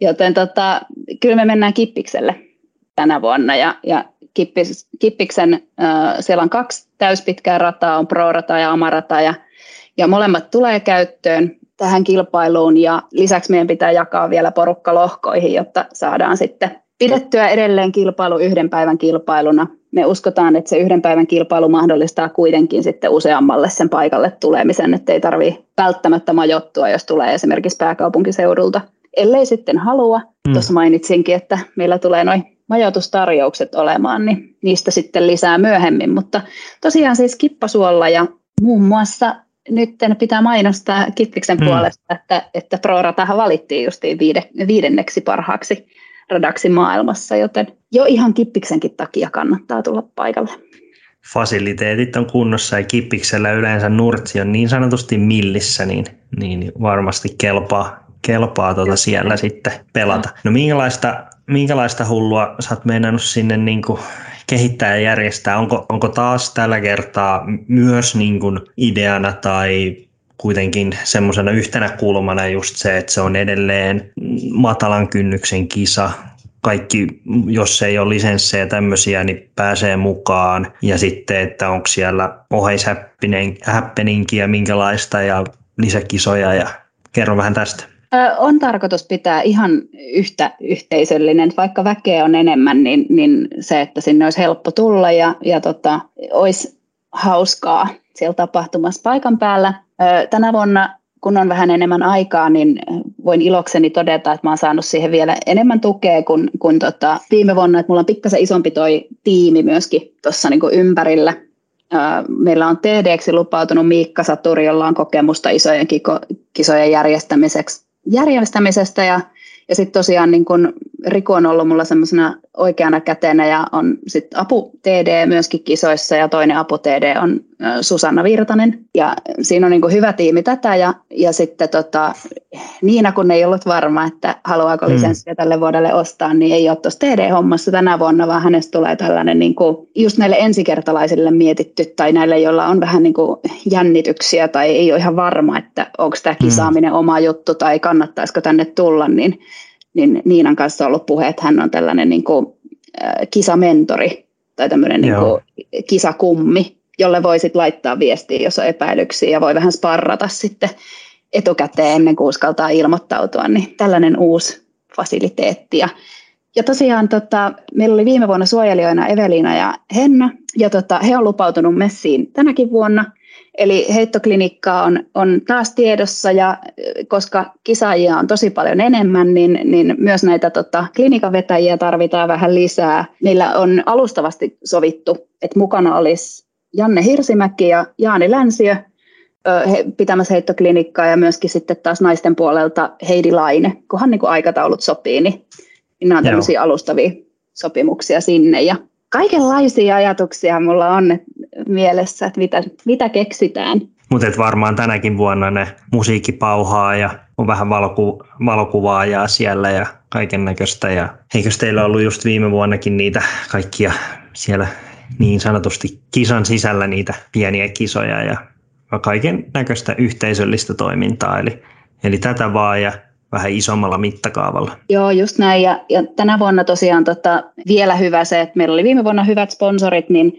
B: joten tota, kyllä me mennään Kippikselle tänä vuonna. Ja, ja Kippis, Kippiksen, äh, siellä on kaksi täyspitkää rataa, on Pro-rata ja Amarata. Ja, ja molemmat tulee käyttöön tähän kilpailuun ja lisäksi meidän pitää jakaa vielä porukka lohkoihin, jotta saadaan sitten pidettyä edelleen kilpailu yhden päivän kilpailuna. Me uskotaan, että se yhden päivän kilpailu mahdollistaa kuitenkin sitten useammalle sen paikalle tulemisen, että ei tarvitse välttämättä majoittua, jos tulee esimerkiksi pääkaupunkiseudulta. Ellei sitten halua,
A: Mm.
B: tuossa mainitsinkin, että meillä tulee noin majoitustarjoukset olemaan, niin niistä sitten lisää myöhemmin. Mutta tosiaan siis kippasuolla ja muun muassa nyt pitää mainostaa Kippiksen
A: Mm.
B: puolesta, että, että Pro-ratahan valittiin justiin viide, viidenneksi parhaaksi radaksi maailmassa, joten jo ihan Kippiksenkin takia kannattaa tulla paikalle.
A: fasiliteetit on kunnossa ja kippiksellä yleensä nurtsi on niin sanotusti millissä, niin, niin varmasti kelpaa, kelpaa tuota siellä sitten pelata. No minkälaista, minkälaista hullua sä oot meinannut sinne niin kuin kehittää ja järjestää? Onko, onko taas tällä kertaa myös niin kuin ideana tai kuitenkin semmoisena yhtenä kulmana just se, että se on edelleen matalan kynnyksen kisa, kaikki, jos ei ole lisenssejä tämmöisiä, niin pääsee mukaan. Ja sitten, että onko siellä oheisäppeninkiä minkälaista ja lisäkisoja ja kerro vähän tästä.
B: On tarkoitus pitää ihan yhtä yhteisöllinen, vaikka väkeä on enemmän, niin, niin se, että sinne olisi helppo tulla ja, ja tota, olisi hauskaa siellä tapahtumassa paikan päällä. Tänä vuonna, kun on vähän enemmän aikaa, niin voin ilokseni todeta, että oon saanut siihen vielä enemmän tukea kuin, kuin tota viime vuonna, että mulla on pikkasen isompi toi tiimi myöskin tuossa niin ympärillä. Meillä on TDX lupautunut Miikka Saturi, jolla on kokemusta isojen kisojen järjestämiseksi, järjestämisestä ja, ja sitten tosiaan niin kun Riku on ollut mulla semmoisena oikeana kätenä ja on sitten apu TD myöskin kisoissa ja toinen apu TD on Susanna Virtanen. Ja siinä on niin hyvä tiimi tätä ja, ja sitten tota, Niina kun ei ollut varma, että haluaako
A: Mm.
B: lisenssiä tälle vuodelle ostaa, niin ei ole tuossa TD-hommassa tänä vuonna, vaan hänestä tulee tällainen niin kuin just näille ensikertalaisille mietitty tai näille, joilla on vähän niin kuin jännityksiä tai ei ole ihan varma, että onko tämä kisaaminen oma juttu tai kannattaisiko tänne tulla, niin, niin Niinan kanssa on ollut puhe, että hän on tällainen niin kuin, kisamentori tai tämmöinen niin kuin kisakummi, jolle voi sitten laittaa viestiä, jos on epäilyksiä ja voi vähän sparrata sitten etukäteen ennen kuin uskaltaa ilmoittautua, niin tällainen uusi fasiliteetti. Ja, ja tosiaan tota, meillä oli viime vuonna suojelijoina Eveliina ja Henna, ja tota, he on lupautunut messiin tänäkin vuonna. Eli heittoklinikka on, on taas tiedossa ja koska kisaajia on tosi paljon enemmän, niin, niin myös näitä tota, klinikan vetäjiä tarvitaan vähän lisää. Meillä on alustavasti sovittu, että mukana olisi Janne Hirsimäki ja Jaani Länsiö he, pitämässä heittoklinikkaa ja myöskin sitten taas naisten puolelta Heidi Laine, kunhan niin kuin aikataulut sopii, niin, niin nämä on tämmöisiä alustavia sopimuksia sinne. Ja kaikenlaisia ajatuksia mulla on mielessä, että mitä, mitä keksitään.
A: Mutta varmaan tänäkin vuonna ne musiikki pauhaa ja on vähän valoku- valokuvaajaa siellä ja kaiken näköistä. Ja eikös teillä ollut just viime vuonnakin niitä kaikkia siellä niin sanotusti kisan sisällä niitä pieniä kisoja ja kaiken näköistä yhteisöllistä toimintaa. Eli, eli tätä vaan ja vähän isommalla mittakaavalla.
B: Joo, just näin. Ja, ja tänä vuonna tosiaan tota, vielä hyvä se, että meillä oli viime vuonna hyvät sponsorit, niin,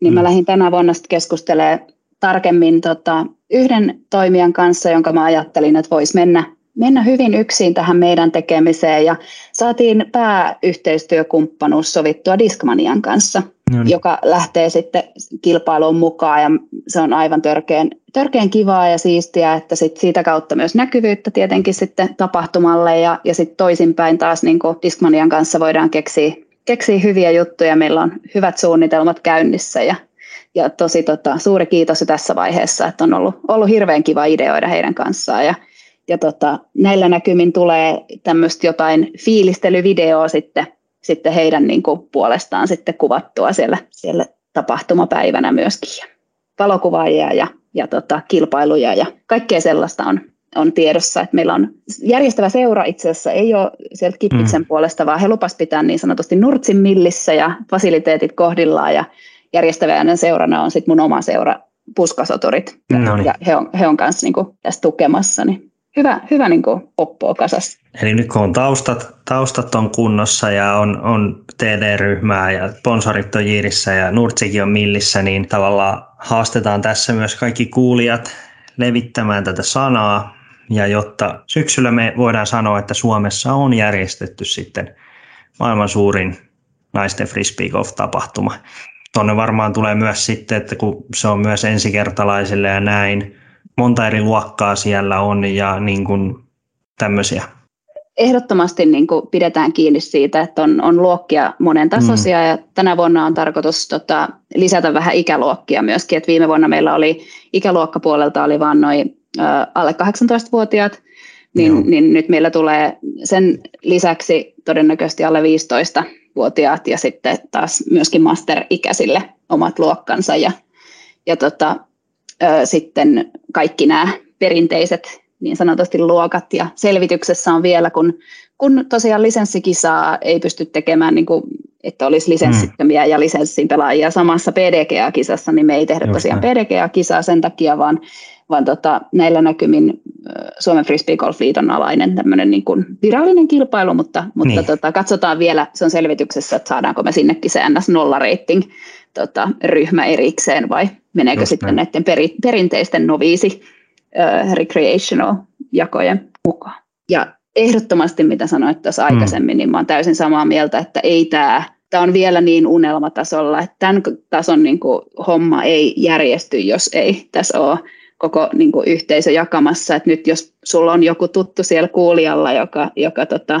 B: niin mä
A: Mm.
B: lähdin tänä vuonna sitten keskustelemaan tarkemmin tota, yhden toimijan kanssa, jonka mä ajattelin, että voisi mennä, mennä hyvin yksin tähän meidän tekemiseen. Ja saatiin pääyhteistyökumppanuus sovittua Discmanian kanssa,
A: No niin.
B: joka lähtee sitten kilpailuun mukaan ja se on aivan törkeän, törkeän kivaa ja siistiä, että sit siitä kautta myös näkyvyyttä tietenkin sitten tapahtumalle ja, ja sitten toisinpäin taas niin Discmanian kanssa voidaan keksiä keksii hyviä juttuja, meillä on hyvät suunnitelmat käynnissä ja, ja tosi tota, suuri kiitos jo tässä vaiheessa, että on ollut, ollut hirveän kiva ideoida heidän kanssaan ja, ja tota, näillä näkymin tulee tämmöistä jotain fiilistelyvideoa sitten, sitten heidän niin kuin, puolestaan sitten kuvattua siellä, siellä tapahtumapäivänä myöskin. Valokuvaajia ja, ja tota, kilpailuja ja kaikkea sellaista on, on tiedossa. Että meillä on järjestävä seura itse asiassa ei ole sieltä Kippiksen mm. puolesta, vaan he lupas pitää niin sanotusti Nurtsin millissä ja fasiliteetit kohdillaan ja järjestävänä seurana on sitten mun oma seura Puskasoturit. No niin. Ja he on, he on kanssa niin tässä tukemassa. Niin hyvä, hyvä niin kuin oppoa kasassa.
A: Eli nyt kun on taustat, taustat on kunnossa ja on, on TD-ryhmää ja sponsorit on Jiirissä ja Nurtsikin on Millissä, niin tavallaan haastetaan tässä myös kaikki kuulijat levittämään tätä sanaa. Ja jotta syksyllä me voidaan sanoa, että Suomessa on järjestetty sitten maailman suurin naisten frisbee golf-tapahtuma. Tuonne varmaan tulee myös sitten, että kun se on myös ensikertalaisille ja näin, monta eri luokkaa siellä on ja niin kuin tämmöisiä?
B: Ehdottomasti niin kuin pidetään kiinni siitä, että on, on luokkia monen tasoisia mm. ja tänä vuonna on tarkoitus tota, lisätä vähän ikäluokkia myöskin. Et viime vuonna meillä oli ikäluokkapuolelta oli vain noin alle 18-vuotiaat, niin, niin nyt meillä tulee sen lisäksi todennäköisesti alle 15-vuotiaat ja sitten taas myöskin master-ikäisille omat luokkansa. Ja, ja tota, sitten kaikki nämä perinteiset niin sanotusti luokat ja selvityksessä on vielä, kun, kun tosiaan lisenssikisaa ei pysty tekemään, niin kuin, että olisi lisenssittömiä mm. ja lisenssin pelaajia samassa PDGA-kisassa, niin me ei tehdä Just tosiaan PDGA-kisaa sen takia, vaan, vaan tota, näillä näkymin Suomen Frisbee Golf Liiton alainen tämmöinen niin kuin virallinen kilpailu, mutta, mutta niin. tota, katsotaan vielä, se on selvityksessä, että saadaanko me sinnekin se NS0-rating tota, ryhmä erikseen vai meneekö Just sitten näin. näiden peri, perinteisten noviisi uh, recreational jakojen mukaan. Ja ehdottomasti, mitä sanoit tuossa mm. aikaisemmin, niin mä olen täysin samaa mieltä, että ei tämä tämä on vielä niin unelmatasolla, että tämän tason niin kuin, homma ei järjesty, jos ei tässä ole koko niin kuin, yhteisö jakamassa. Et nyt jos sulla on joku tuttu siellä kuulijalla, joka, joka tota,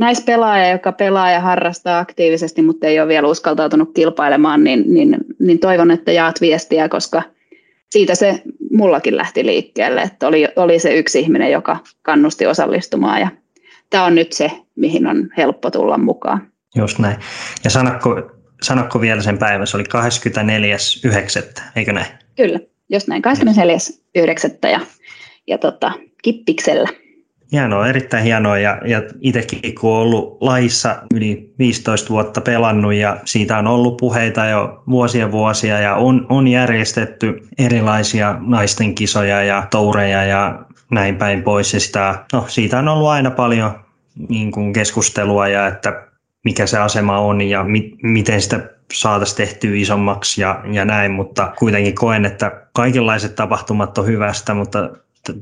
B: naispelaaja, joka pelaa ja harrastaa aktiivisesti, mutta ei ole vielä uskaltautunut kilpailemaan, niin, niin, niin toivon, että jaat viestiä, koska siitä se mullakin lähti liikkeelle, että oli, oli se yksi ihminen, joka kannusti osallistumaan ja tämä on nyt se, mihin on helppo tulla mukaan.
A: Just näin. Ja sanakko, sanakko vielä sen päivän, se oli 24.9., eikö näin?
B: Kyllä, just näin, 24.9. ja, ja tota, Kippiksellä.
A: Hienoa, erittäin hienoa. Ja, ja itsekin kun olen ollut laissa yli 15 vuotta pelannut ja siitä on ollut puheita jo vuosia vuosia ja on, on järjestetty erilaisia naisten kisoja ja toureja ja näin päin pois. Ja sitä, no, siitä on ollut aina paljon niin kuin keskustelua ja että mikä se asema on ja mi, miten sitä saataisiin tehtyä isommaksi ja, ja näin, mutta kuitenkin koen, että kaikenlaiset tapahtumat on hyvästä, mutta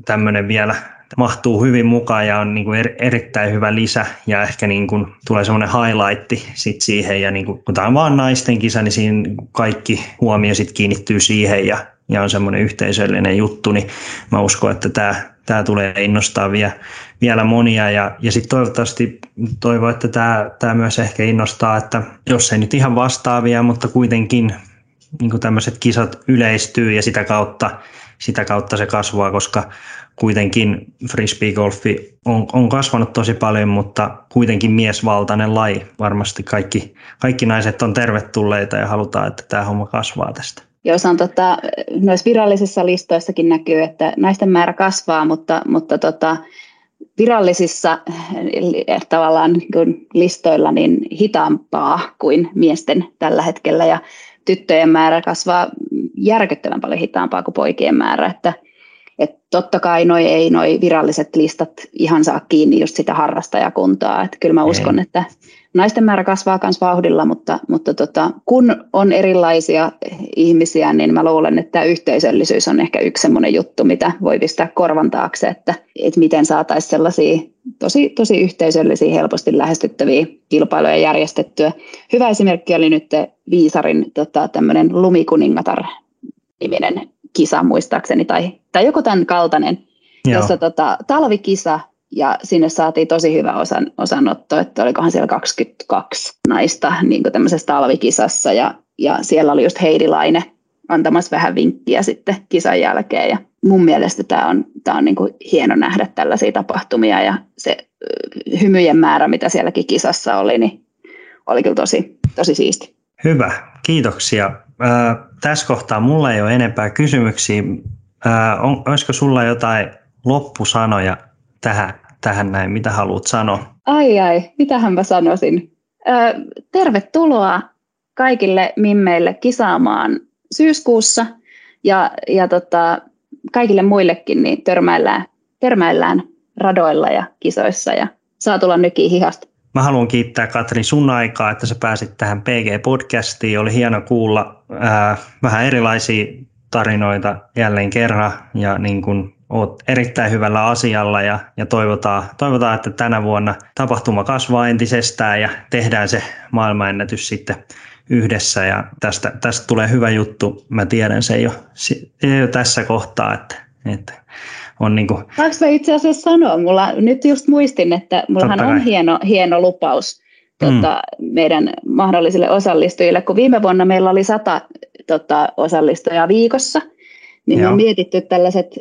A: tämmöinen vielä mahtuu hyvin mukaan ja on niin kuin er, erittäin hyvä lisä ja ehkä niin kuin tulee semmoinen highlight sit siihen ja niin kuin, kun tämä on vaan naisten kisa, niin siinä kaikki huomio sit kiinnittyy siihen ja, ja on semmoinen yhteisöllinen juttu, niin mä uskon, että tämä, tämä tulee innostaa vielä, vielä monia ja, ja sitten toivottavasti toivon, että tämä, tämä myös ehkä innostaa, että jos ei nyt ihan vastaavia, mutta kuitenkin niin tämmöiset kisat yleistyy ja sitä kautta, sitä kautta se kasvaa, koska kuitenkin frisbee-golfi on, on kasvanut tosi paljon, mutta kuitenkin miesvaltainen laji. Varmasti kaikki, kaikki naiset on tervetulleita ja halutaan, että tämä homma kasvaa tästä.
B: Joo, se on tota, noissa virallisissa listoissakin näkyy, että naisten määrä kasvaa, mutta, mutta tota, virallisissa tavallaan niin listoilla niin hitaampaa kuin miesten tällä hetkellä ja tyttöjen määrä kasvaa järkyttävän paljon hitaampaa kuin poikien määrä, että – et totta kai noi ei noi viralliset listat ihan saa kiinni just sitä harrastajakuntaa. Et kyllä mä uskon, ei. että naisten määrä kasvaa myös vauhdilla, mutta, mutta tota, kun on erilaisia ihmisiä, niin mä luulen, että tämä yhteisöllisyys on ehkä yksi sellainen juttu, mitä voi pistää korvan taakse, että, että miten saataisiin sellaisia tosi, tosi yhteisöllisiä, helposti lähestyttäviä kilpailuja järjestettyä. Hyvä esimerkki oli nyt Viisarin tota, tämmöinen lumikuningatar niminen kisa muistaakseni, tai, tai joku tämän kaltainen, Joo. jossa tota, talvikisa ja sinne saatiin tosi hyvä osan, osanotto, että olikohan siellä 22 naista niin tämmöisessä talvikisassa ja, ja siellä oli just Heidilainen antamassa vähän vinkkiä sitten kisan jälkeen ja mun mielestä tämä on, tämä on niin kuin hieno nähdä tällaisia tapahtumia ja se hymyjen määrä, mitä sielläkin kisassa oli, niin oli kyllä tosi, tosi siisti.
A: Hyvä, kiitoksia. Tässä kohtaa mulla ei ole enempää kysymyksiä. Äh, on, olisiko sulla jotain loppusanoja tähän, tähän näin, mitä haluat sanoa?
B: Ai ai, mitähän mä sanoisin. Äh, tervetuloa kaikille mimmeille kisaamaan syyskuussa ja, ja tota, kaikille muillekin niin törmäillään, törmäillään radoilla ja kisoissa ja saa tulla nykiin hihasta.
A: Mä haluan kiittää Katri sun aikaa, että sä pääsit tähän PG-podcastiin. Oli hieno kuulla ää, vähän erilaisia tarinoita jälleen kerran ja niin kun oot erittäin hyvällä asialla ja, ja toivotaan, toivotaan, että tänä vuonna tapahtuma kasvaa entisestään ja tehdään se maailmanennätys sitten yhdessä ja tästä, tästä tulee hyvä juttu. Mä tiedän sen jo, jo tässä kohtaa, että, että on niin kuin...
B: Saanko mä itse asiassa sanoa? Mulla, nyt just muistin, että mullahan on hieno, hieno lupaus tota, mm. meidän mahdollisille osallistujille. Kun viime vuonna meillä oli sata tota, osallistujaa viikossa, niin Joo. me on mietitty tällaiset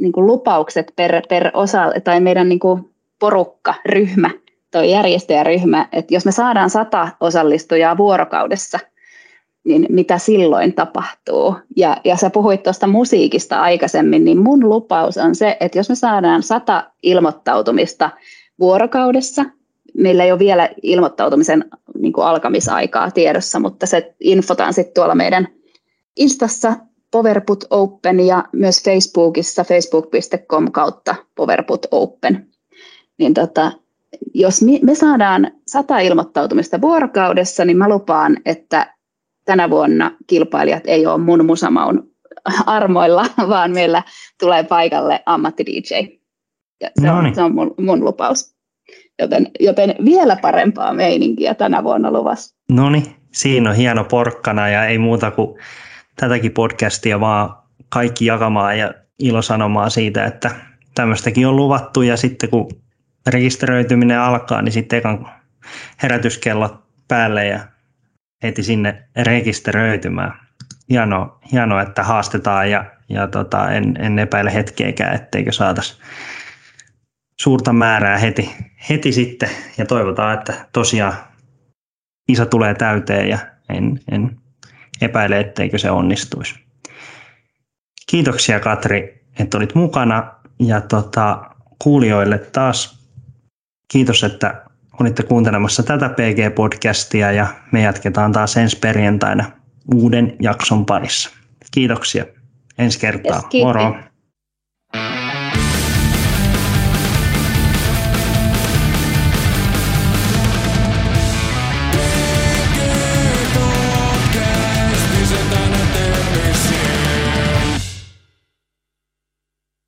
B: niin kuin lupaukset per, per osa, tai meidän niin kuin porukka, ryhmä, toi järjestäjäryhmä, että jos me saadaan sata osallistujaa vuorokaudessa, niin mitä silloin tapahtuu? Ja, ja sä puhuit tuosta musiikista aikaisemmin, niin mun lupaus on se, että jos me saadaan sata ilmoittautumista vuorokaudessa, meillä ei ole vielä ilmoittautumisen niin kuin alkamisaikaa tiedossa, mutta se infotaan sitten tuolla meidän Instassa Powerput Open ja myös Facebookissa facebook.com kautta Powerput Open. Niin tota, jos me saadaan sata ilmoittautumista vuorokaudessa, niin mä lupaan, että tänä vuonna kilpailijat ei ole mun musamaun armoilla, vaan meillä tulee paikalle ammatti-DJ. Ja se, on, se on mun, mun lupaus. Joten, joten vielä parempaa meininkiä tänä vuonna luvassa.
A: No niin, siinä on hieno porkkana ja ei muuta kuin tätäkin podcastia vaan kaikki jakamaan ja ilosanomaan siitä, että tämmöistäkin on luvattu ja sitten kun rekisteröityminen alkaa, niin sitten ekan herätyskellot päälle ja heti sinne rekisteröitymään. Hienoa, hienoa että haastetaan ja, ja tota, en, en epäile hetkeäkään, etteikö saataisiin suurta määrää heti, heti sitten ja toivotaan, että tosiaan isä tulee täyteen ja en, en epäile, etteikö se onnistuisi. Kiitoksia Katri, että olit mukana ja tota, kuulijoille taas kiitos, että olitte kuuntelemassa tätä PG-podcastia ja me jatketaan taas ensi perjantaina uuden jakson parissa. Kiitoksia. Ensi kertaa. Yes,
B: Moro.